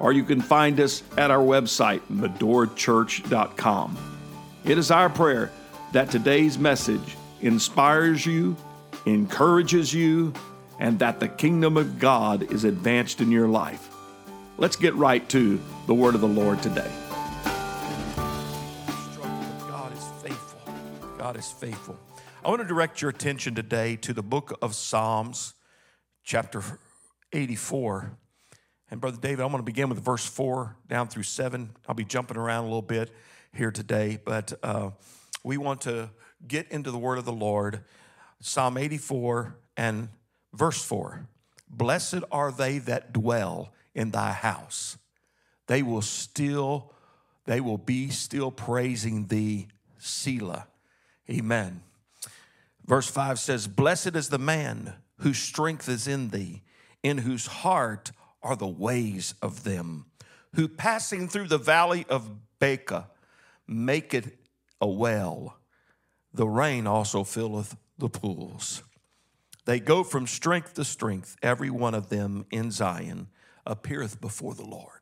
or you can find us at our website, medorachurch.com. It is our prayer that today's message inspires you, encourages you, and that the kingdom of God is advanced in your life. Let's get right to the word of the Lord today. God is faithful. God is faithful. I want to direct your attention today to the book of Psalms, chapter 84. And Brother David, I'm going to begin with verse 4 down through 7. I'll be jumping around a little bit here today, but uh, we want to get into the word of the Lord. Psalm 84 and verse 4 Blessed are they that dwell in thy house, they will still, they will be still praising thee, Selah. Amen. Verse 5 says, Blessed is the man whose strength is in thee, in whose heart are the ways of them, who passing through the valley of Baca make it a well. The rain also filleth the pools. They go from strength to strength, every one of them in Zion appeareth before the Lord.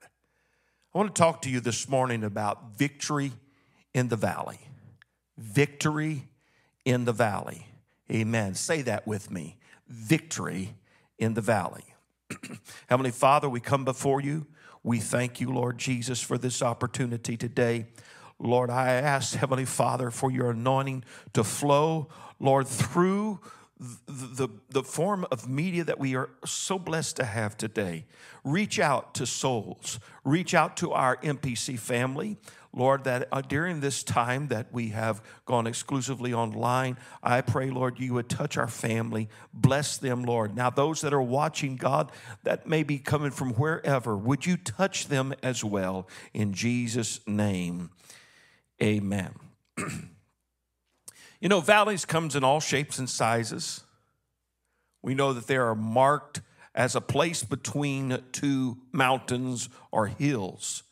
I want to talk to you this morning about victory in the valley. Victory in the valley. Amen. Say that with me. Victory in the valley. Heavenly Father, we come before you. We thank you, Lord Jesus, for this opportunity today. Lord, I ask, Heavenly Father, for your anointing to flow, Lord, through the, the, form of media that we are so blessed to have today. Reach out to souls, reach out to our MPC family. Lord, that uh, during this time that we have gone exclusively online, I pray, Lord, you would touch our family, bless them, Lord. Now, those that are watching, God, that may be coming from wherever, would you touch them as well? In Jesus' name, amen. you know, valleys comes in all shapes and sizes. We know that they are marked as a place between two mountains or hills.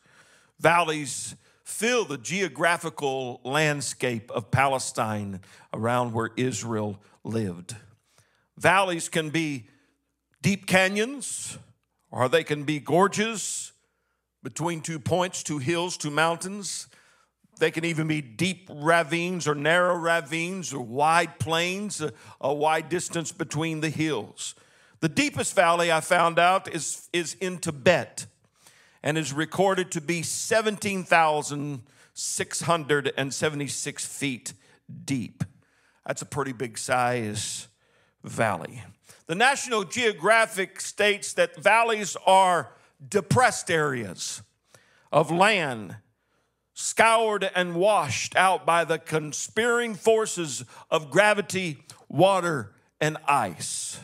Valleys fill the geographical landscape of Palestine around where Israel lived. Valleys can be deep canyons, or they can be gorges between two points, two hills, two mountains. They can even be deep ravines or narrow ravines or wide plains, a, a wide distance between the hills. The deepest valley I found out is, is in Tibet and is recorded to be 17,676 feet deep. That's a pretty big size valley. The National Geographic states that valleys are depressed areas of land scoured and washed out by the conspiring forces of gravity, water, and ice.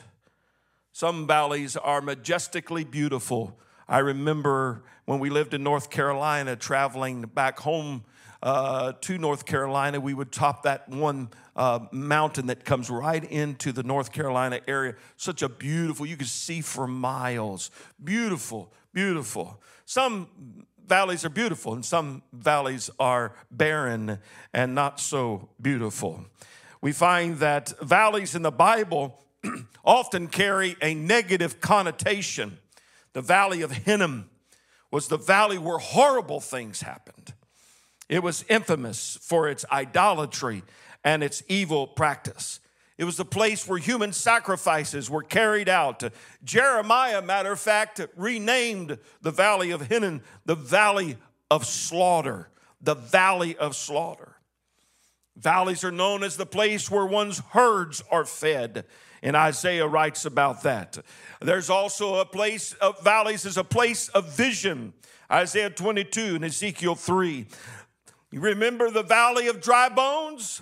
Some valleys are majestically beautiful I remember when we lived in North Carolina, traveling back home uh, to North Carolina, we would top that one uh, mountain that comes right into the North Carolina area. Such a beautiful, you could see for miles. Beautiful, beautiful. Some valleys are beautiful, and some valleys are barren and not so beautiful. We find that valleys in the Bible often carry a negative connotation. The valley of Hinnom was the valley where horrible things happened. It was infamous for its idolatry and its evil practice. It was the place where human sacrifices were carried out. Jeremiah, matter of fact, renamed the valley of Hinnom the valley of slaughter. The valley of slaughter. Valleys are known as the place where one's herds are fed and Isaiah writes about that. There's also a place of valleys is a place of vision. Isaiah 22 and Ezekiel 3. You remember the valley of dry bones?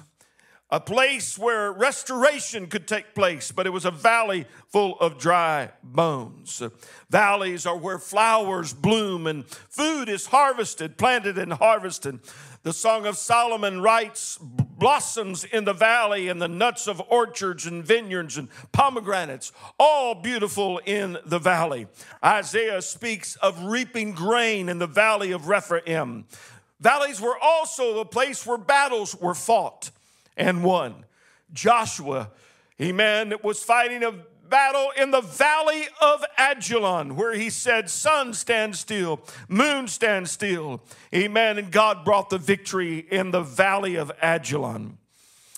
a place where restoration could take place, but it was a valley full of dry bones. Valleys are where flowers bloom and food is harvested, planted and harvested. The Song of Solomon writes, blossoms in the valley and the nuts of orchards and vineyards and pomegranates, all beautiful in the valley. Isaiah speaks of reaping grain in the valley of Rephaim. Valleys were also the place where battles were fought and won. Joshua, a man that was fighting a battle in the valley of Ajalon, where he said, Sun stand still, moon stand still. Amen. And God brought the victory in the valley of Ajalon.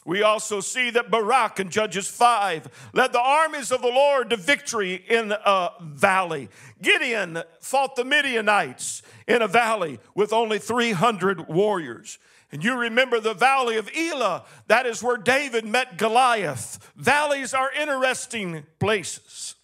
We also see that Barak in Judges 5 led the armies of the Lord to victory in a valley. Gideon fought the Midianites in a valley with only 300 warriors. And you remember the valley of Elah, that is where David met Goliath. Valleys are interesting places.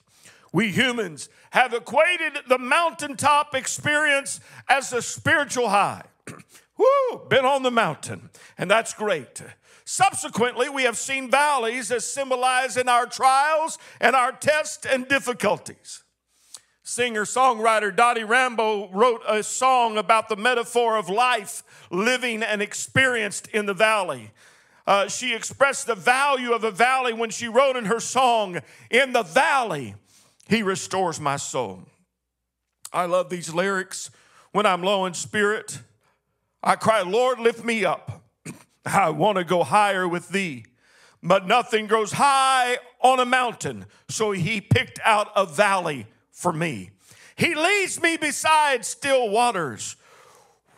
We humans have equated the mountaintop experience as a spiritual high. Woo, been on the mountain, and that's great. Subsequently, we have seen valleys as symbolized in our trials and our tests and difficulties. Singer songwriter Dottie Rambo wrote a song about the metaphor of life living and experienced in the valley. Uh, she expressed the value of a valley when she wrote in her song, In the valley, he restores my soul. I love these lyrics. When I'm low in spirit, I cry, Lord, lift me up. I want to go higher with thee. But nothing grows high on a mountain, so he picked out a valley for me. He leads me beside still waters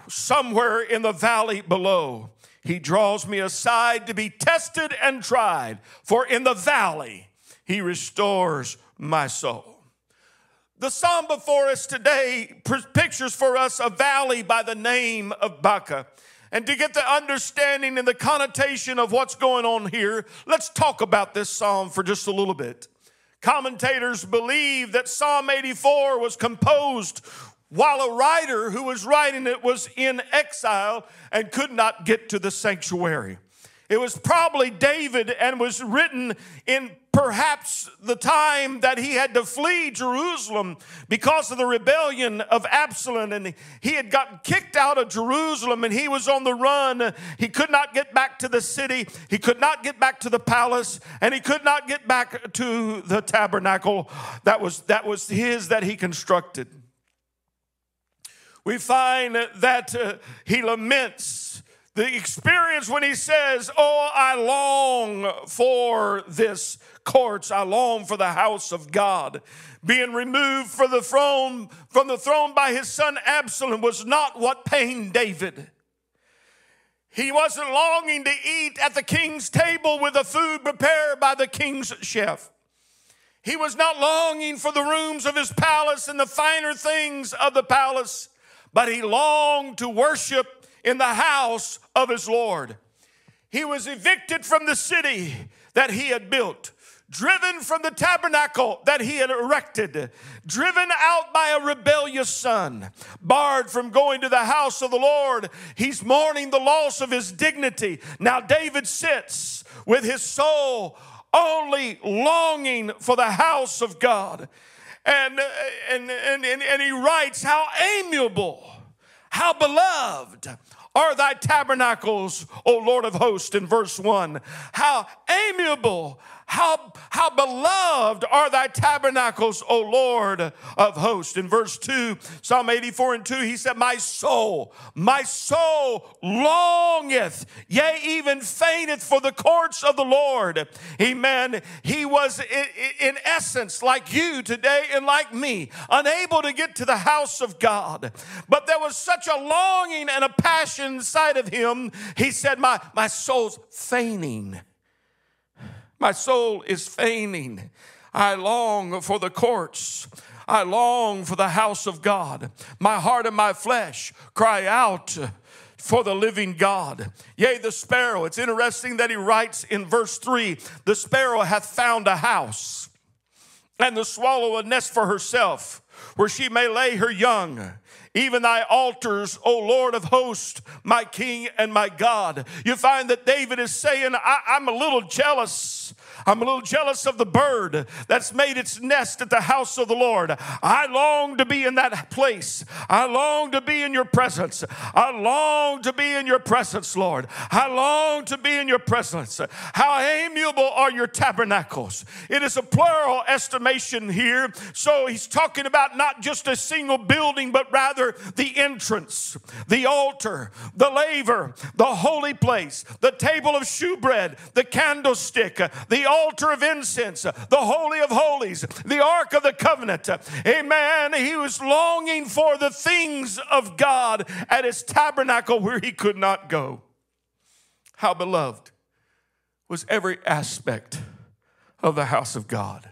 somewhere in the valley below. He draws me aside to be tested and tried, for in the valley he restores my soul. The psalm before us today pictures for us a valley by the name of Baca. And to get the understanding and the connotation of what's going on here, let's talk about this psalm for just a little bit. Commentators believe that Psalm 84 was composed while a writer who was writing it was in exile and could not get to the sanctuary. It was probably David and was written in perhaps the time that he had to flee Jerusalem because of the rebellion of Absalom. And he had gotten kicked out of Jerusalem and he was on the run. He could not get back to the city, he could not get back to the palace, and he could not get back to the tabernacle that was that was his that he constructed. We find that uh, he laments the experience when he says, Oh, I long for this courts, I long for the house of God. Being removed from the throne, from the throne by his son Absalom was not what pained David. He wasn't longing to eat at the king's table with the food prepared by the king's chef. He was not longing for the rooms of his palace and the finer things of the palace but he longed to worship in the house of his Lord. He was evicted from the city that he had built, driven from the tabernacle that he had erected, driven out by a rebellious son, barred from going to the house of the Lord. He's mourning the loss of his dignity. Now, David sits with his soul only longing for the house of God. And, and, and, and, and he writes, How amiable, how beloved are thy tabernacles, O Lord of hosts, in verse 1. How amiable, how, how beloved are thy tabernacles, O Lord of hosts. In verse 2, Psalm 84 and 2, he said, My soul, my soul longeth, yea, even fainteth for the courts of the Lord. Amen. He was, in essence, like you today and like me, unable to get to the house of God. But there was such a longing and a passion inside of him, he said, My, my soul's fainting my soul is fainting. I long for the courts. I long for the house of God. My heart and my flesh cry out for the living God. Yea, the sparrow. It's interesting that he writes in verse 3 the sparrow hath found a house, and the swallow a nest for herself. Where she may lay her young. Even thy altars, O Lord of hosts, my King and my God. You find that David is saying, I, am a little jealous I'm a little jealous of the bird that's made its nest at the house of the Lord. I long to be in that place. I long to be in your presence. I long to be in your presence, Lord. I long to be in your presence. How amiable are your tabernacles. It is a plural estimation here. So he's talking about not just a single building, but rather the entrance, the altar, the laver, the holy place, the table of shewbread, the candlestick, the altar of incense, the Holy of Holies, the Ark of the Covenant. Amen. He was longing for the things of God at his tabernacle where he could not go. How beloved was every aspect of the house of God.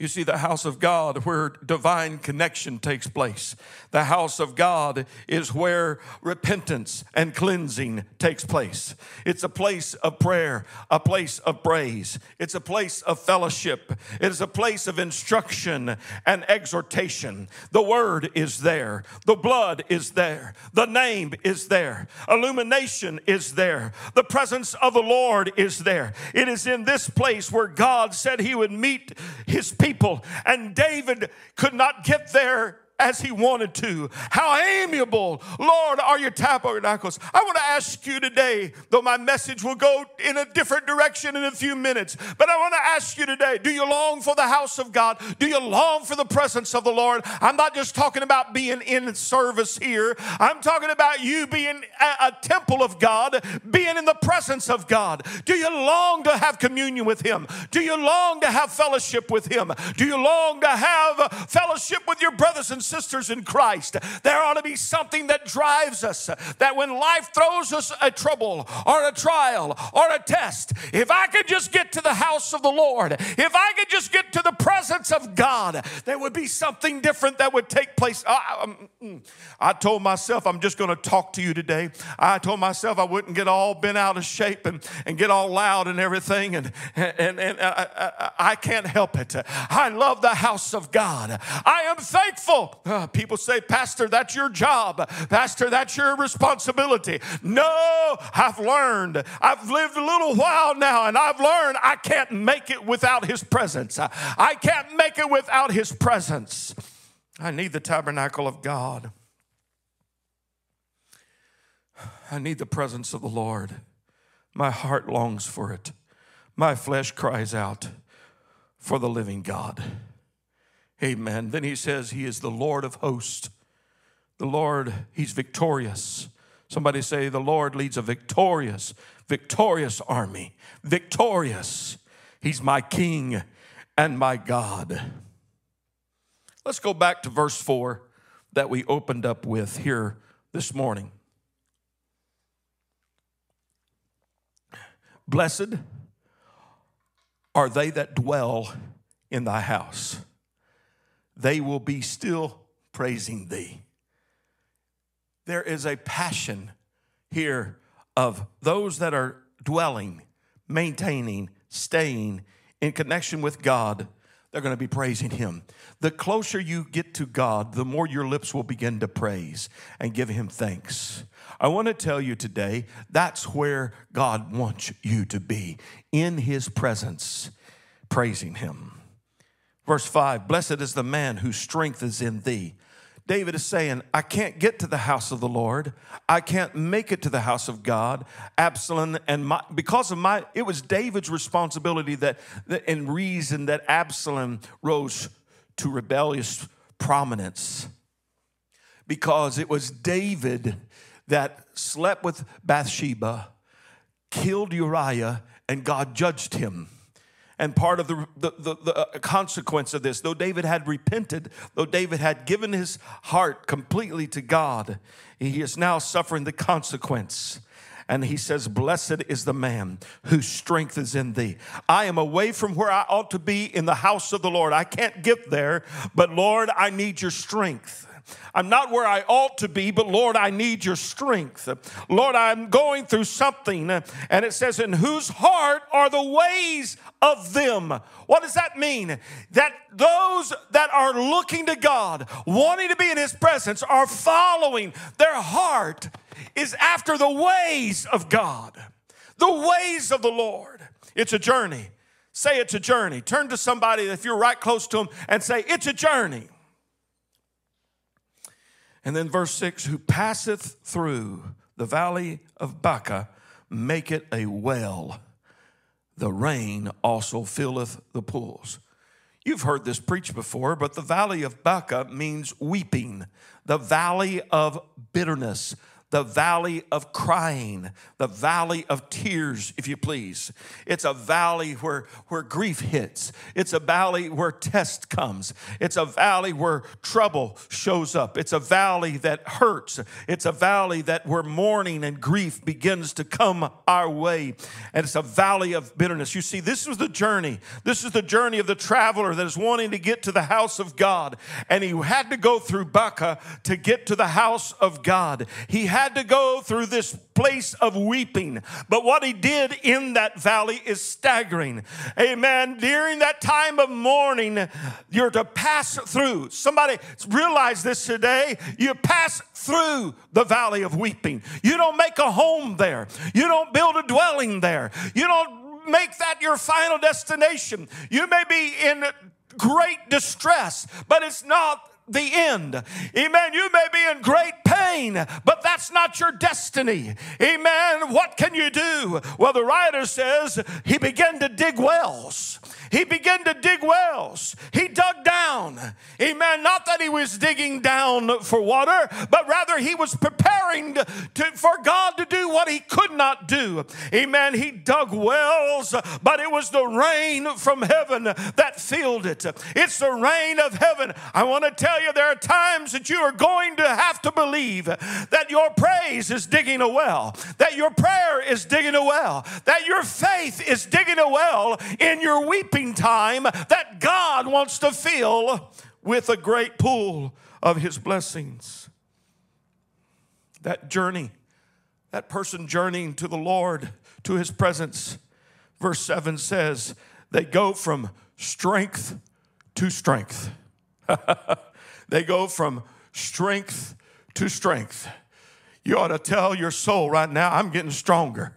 You see, the house of God where divine connection takes place. The house of God is where repentance and cleansing takes place. It's a place of prayer, a place of praise. It's a place of fellowship. It is a place of instruction and exhortation. The word is there. The blood is there. The name is there. Illumination is there. The presence of the Lord is there. It is in this place where God said he would meet his people people. And David could not get there as he wanted to. How amiable, Lord, are your tabernacles. I want to ask you today, though my message will go in a different direction in a few minutes, but I want to ask you today do you long for the house of God? Do you long for the presence of the Lord? I'm not just talking about being in service here, I'm talking about you being a, a temple of God, being in the presence of God. Do you long to have communion with Him? Do you long to have fellowship with Him? Do you long to have fellowship with your brothers and sisters in Christ, there ought to be something that drives us. That when life throws us a trouble or a trial or a test, if I could just get to the house of the Lord, if I could just get to the presence of God, there would be something different that would take place. I, um, mm, I told myself I'm just going to talk to you today. I told myself I wouldn't get all bent out of shape and, and get all loud and everything, and, and, and I, I, I can't help it. I love the house of God. I am thankful uh, people say, Pastor, that's your job. Pastor, that's your responsibility. No, I've learned. I've lived a little while now and I've learned I can't make it without His presence. I can't make it without His presence. I need the tabernacle of God. I need the presence of the Lord. My heart longs for it. My flesh cries out for the living God. Amen. Then he says he is the Lord of hosts. The Lord, he's victorious. Somebody say, the Lord leads a victorious, victorious army. Victorious. He's my king and my God. Let's go back to verse 4 that we opened up with here this morning. Blessed are they that dwell in thy house they will be still praising thee. There is a passion here of those that are dwelling, maintaining, staying in connection with God. They're going to be praising Him. The closer you get to God, the more your lips will begin to praise and give Him thanks. I want to tell you today that's where God wants you to be in His presence, praising Him. Verse 5 Blessed is the man whose strength is in thee. David is saying, I can't get to the house of the Lord. I can't make it to the house of God. Absalom and my, because of my, it was David's responsibility that, that and reason that Absalom rose to rebellious prominence. Because it was David that slept with Bathsheba, killed Uriah, and God judged him. And part of the, the, the, the, uh, consequence of this, though David had repented, though David had given his heart completely to God, he is now suffering the consequence. And he says, Blessed is the man whose strength is in thee. I am away from where I ought to be in the house of the Lord. I can't get there, but Lord, I need your strength. I'm not where I ought to be, but Lord, I need your strength. Lord, I'm going through something. And it says, In whose heart are the ways of them? What does that mean? That those that are looking to God, wanting to be in his presence, are following. Their heart is after the ways of God, the ways of the Lord. It's a journey. Say it's a journey. Turn to somebody if you're right close to them and say, It's a journey. And then verse 6 Who passeth through the valley of Baca, make it a well. The rain also filleth the pools. You've heard this preached before, but the valley of Baca means weeping, the valley of bitterness, the valley of crying, the valley of tears, if you please. It's a valley where, where grief hits. It's a valley where test comes. It's a valley where trouble shows up. It's a valley that hurts. It's a valley that where mourning and grief begins to come our way. And it's a valley of bitterness. You see, this is the journey. This is the journey of the traveler that is wanting to get to the house of God. And he had to go through Baca to get to the house of God. He had had to go through this place of weeping. But what he did in that valley is staggering. Amen. During that time of mourning, you're to pass through. Somebody realize this today. You pass through the valley of weeping. You don't make a home there, you don't build a dwelling there, you don't make that your final destination. You may be in great distress, but it's not the end. Amen. You may be in great pain, but that's not your destiny. Amen. What can you do? Well, the writer says he began to dig wells. He began to dig wells. He dug down. Amen. Not that he was digging down for water, but rather he was preparing to, for God to do what he could not do. Amen. He dug wells, but it was the rain from heaven that filled it. It's the rain of heaven. I want to tell you, there are times that you are going to have to believe that your praise is digging a well, that your prayer is digging a well, that your faith is digging a well in your weeping time that God wants to fill with a great pool of His blessings. That journey, that person journeying to the Lord, to His presence, verse 7 says, they go from strength to strength. They go from strength to strength. You ought to tell your soul right now, I'm getting stronger.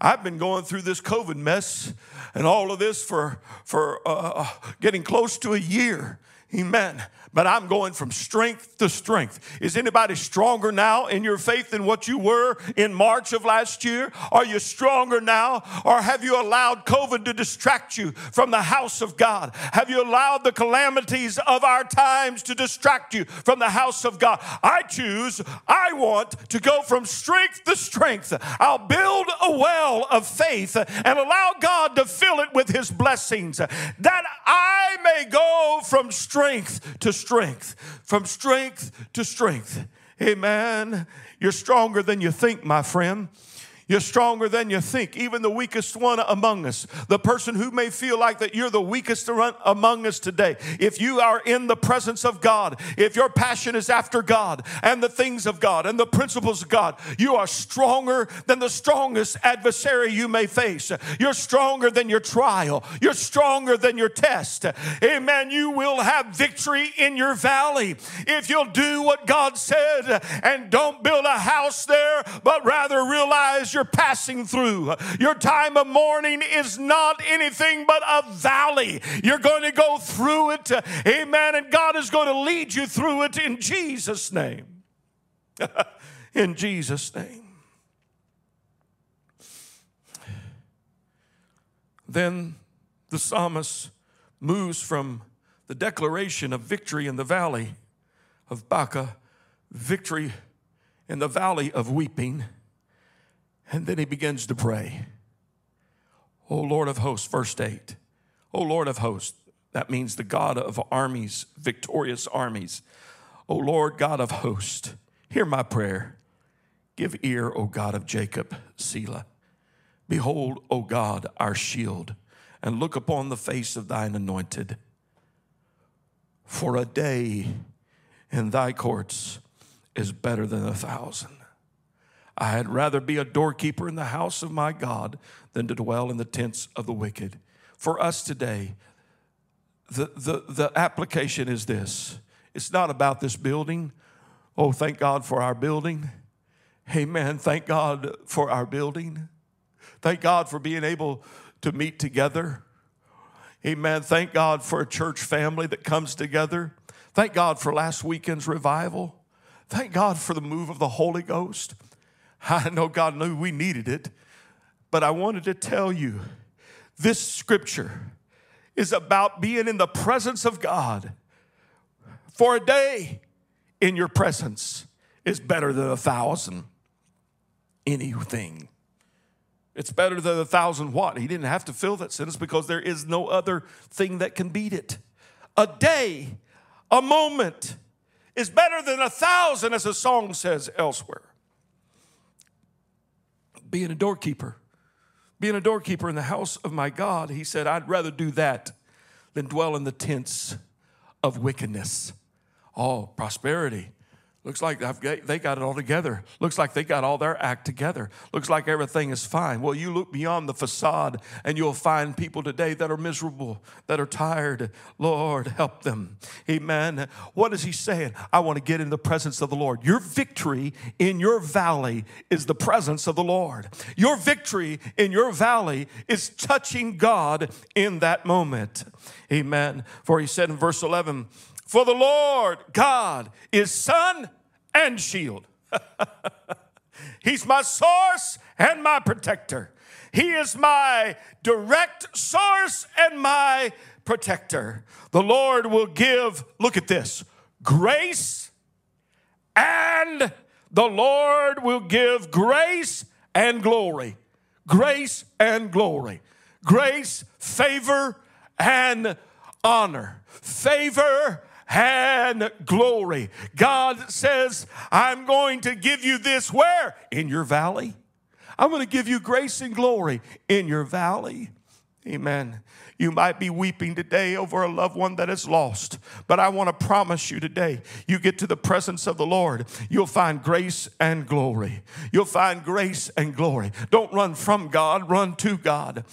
I've been going through this COVID mess and all of this for, for uh, getting close to a year. Amen but I'm going from strength to strength. Is anybody stronger now in your faith than what you were in March of last year? Are you stronger now? Or have you allowed COVID to distract you from the house of God? Have you allowed the calamities of our times to distract you from the house of God? I choose, I want to go from strength to strength. I'll build a well of faith and allow God to fill it with His blessings that I may go from strength to strength, from strength to strength. Amen. You're stronger than you think, my friend. You're stronger than you think. Even the weakest one among us, the person who may feel like that you're the weakest among us today. If you are in the presence of God, if your passion is after God and the things of God and the principles of God, you are stronger than the strongest adversary you may face. You're stronger than your trial. You're stronger than your test. Amen. You will have victory in your valley if you'll do what God said and don't build a house there, but rather realize you're passing through. Your time of mourning is not anything but a valley. You're going to go through it. Amen. And God is going to lead you through it in Jesus' name. in Jesus' name. Then the psalmist moves from the declaration of victory in the valley of Baca, victory in the valley of weeping and then he begins to pray. O Lord of hosts, verse 8. O Lord of hosts, that means the God of armies, victorious armies. O Lord God of hosts, hear my prayer. Give ear, O God of Jacob, Selah. Behold, O God, our shield, and look upon the face of thine anointed. For a day in thy courts is better than a thousand. I had rather be a doorkeeper in the house of my God than to dwell in the tents of the wicked. For us today, the, the, the application is this it's not about this building. Oh, thank God for our building. Amen. Thank God for our building. Thank God for being able to meet together. Amen. Thank God for a church family that comes together. Thank God for last weekend's revival. Thank God for the move of the Holy Ghost. I know God knew we needed it, but I wanted to tell you this scripture is about being in the presence of God for a day in your presence is better than a thousand anything. It's better than a thousand what? He didn't have to fill that sentence because there is no other thing that can beat it. A day, a moment is better than a thousand, as a song says elsewhere. Being a doorkeeper, being a doorkeeper in the house of my God, he said, I'd rather do that than dwell in the tents of wickedness. Oh, prosperity Looks like they got it all together. Looks like they got all their act together. Looks like everything is fine. Well, you look beyond the facade and you'll find people today that are miserable, that are tired. Lord, help them. Amen. What is he saying? I want to get in the presence of the Lord. Your victory in your valley is the presence of the Lord. Your victory in your valley is touching God in that moment. Amen. For he said in verse 11, For the Lord God is sun and shield. He's my source and my protector. He is my direct source and my protector. The Lord will give, look at this, grace and the Lord will give grace and glory. Grace and glory. Grace, favor, and honor. Favor and glory. God says, I'm going to give you this where? In your valley. I'm going to give you grace and glory in your valley. Amen. You might be weeping today over a loved one that is lost, but I want to promise you today, you get to the presence of the Lord, you'll find grace and glory. You'll find grace and glory. Don't run from God, run to God.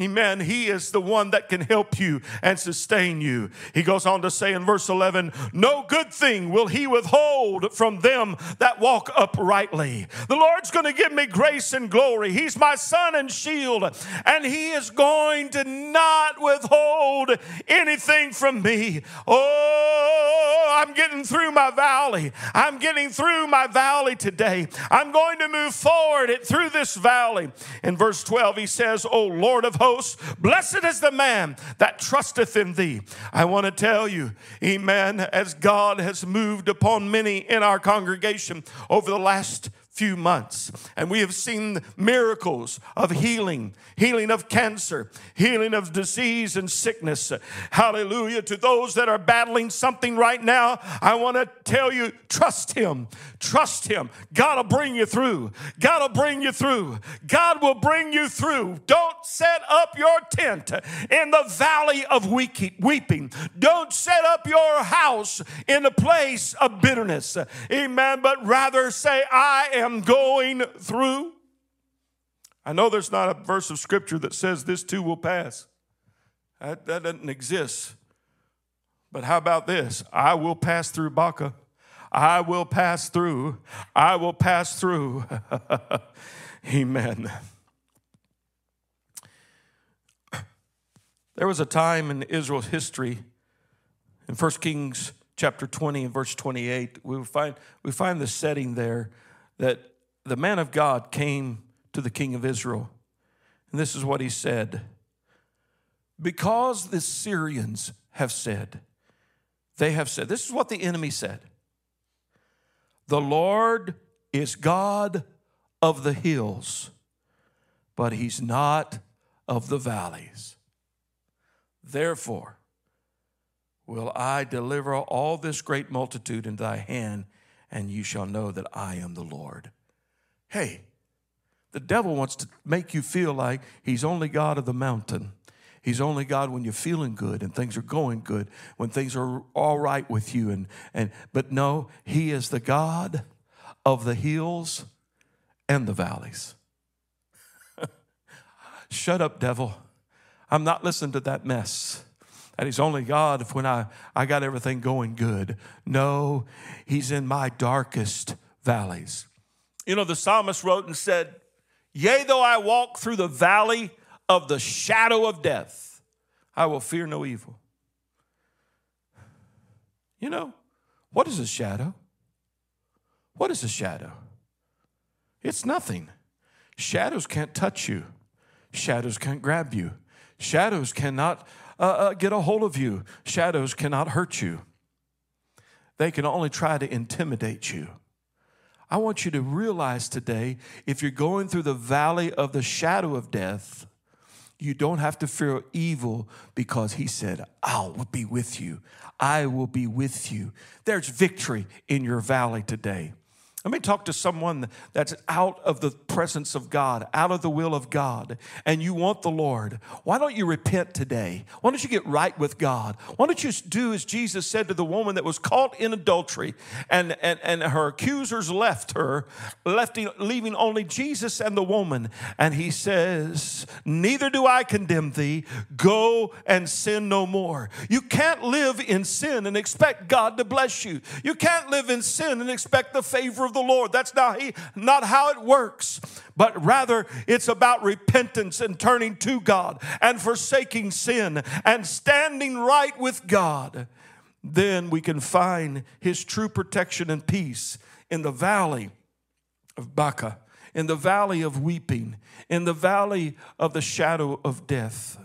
Amen. He is the one that can help you and sustain you. He goes on to say in verse 11, No good thing will he withhold from them that walk uprightly. The Lord's going to give me grace and glory. He's my sun and shield, and he is going to not withhold anything from me. Oh, I'm getting through my valley. I'm getting through my valley today. I'm going to move forward through this valley. In verse 12, he says, Oh Lord of hosts, Blessed is the man that trusteth in thee. I want to tell you, amen, as God has moved upon many in our congregation over the last few months. And we have seen miracles of healing, healing of cancer, healing of disease and sickness. Hallelujah. To those that are battling something right now, I want to tell you trust Him. Trust Him. God will bring you through. God will bring you through. God will bring you through. Don't set up your tent in the valley of weeping. Don't set up your house in a place of bitterness. Amen. But rather say, I am am going through. I know there's not a verse of scripture that says this too will pass. That, that doesn't exist. But how about this? I will pass through Baca. I will pass through. I will pass through. Amen. There was a time in Israel's history, in 1 Kings chapter 20 and verse 28, we find, we find the setting there that the man of God came to the king of Israel. And this is what he said Because the Syrians have said, they have said, this is what the enemy said The Lord is God of the hills, but he's not of the valleys. Therefore, will I deliver all this great multitude into thy hand and you shall know that I am the Lord. Hey, the devil wants to make you feel like he's only God of the mountain. He's only God when you're feeling good and things are going good, when things are all right with you. And, and, but no, He is the God of the hills and the valleys. Shut up, devil. I'm not listening to that mess. And he's only God if when I, I got everything going good. No, he's in my darkest valleys. You know, the psalmist wrote and said, Yea, though I walk through the valley of the shadow of death, I will fear no evil. You know, what is a shadow? What is a shadow? It's nothing. Shadows can't touch you, shadows can't grab you, shadows cannot uh, uh, get a hold of you, shadows cannot hurt you. They can only try to intimidate you. I want you to realize today if you're going through the valley of the shadow of death, you don't have to fear evil because he said, I'll be with you. I will be with you. There's victory in your valley today. Let me talk to someone that's out of the presence of God, out of the will of God, and you want the Lord. Why don't you repent today? Why don't you get right with God? Why don't you do as Jesus said to the woman that was caught in adultery and, and, and her accusers left her, left, leaving only Jesus and the woman? And he says, Neither do I condemn thee. Go and sin no more. You can't live in sin and expect God to bless you. You can't live in sin and expect the favor of the Lord. That's not, he, not how it works, but rather it's about repentance and turning to God and forsaking sin and standing right with God. Then we can find his true protection and peace in the valley of Baca, in the valley of weeping, in the valley of the shadow of death.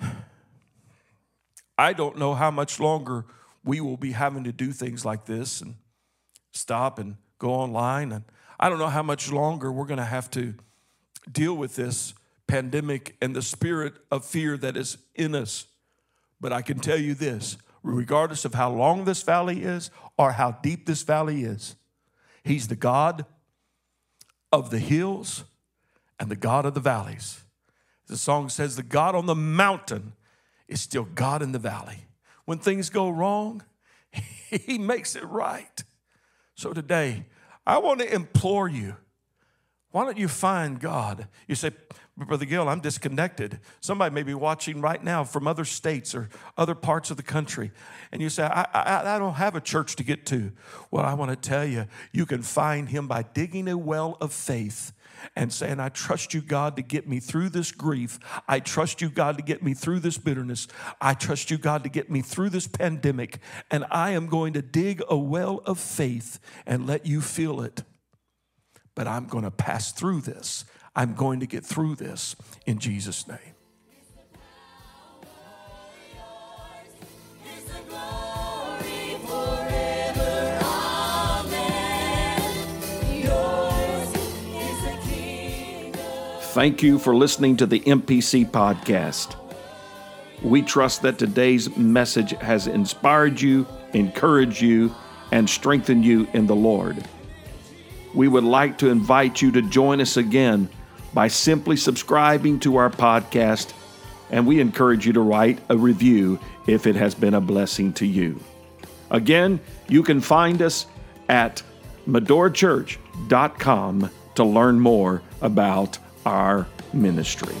I don't know how much longer we will be having to do things like this and stop and go online. And I don't know how much longer we're going to have to deal with this pandemic and the spirit of fear that is in us. But I can tell you this regardless of how long this valley is or how deep this valley is, He's the God of the hills and the God of the valleys. The song says, The God on the mountain is still God in the valley. When things go wrong, He makes it right. So today, I want to implore you why don't you find God? You say, Brother Gill, I'm disconnected. Somebody may be watching right now from other states or other parts of the country. And you say, I, I, I don't have a church to get to. Well, I want to tell you, you can find Him by digging a well of faith and saying, I trust you, God, to get me through this grief. I trust you, God, to get me through this bitterness. I trust you, God, to get me through this pandemic. And I am going to dig a well of faith and let you feel it. But I'm going to pass through this. I'm going to get through this in Jesus' name. Thank you for listening to the MPC podcast. We trust that today's message has inspired you, encouraged you, and strengthened you in the Lord. We would like to invite you to join us again by simply subscribing to our podcast, and we encourage you to write a review if it has been a blessing to you. Again, you can find us at medorachurch.com to learn more about our ministry.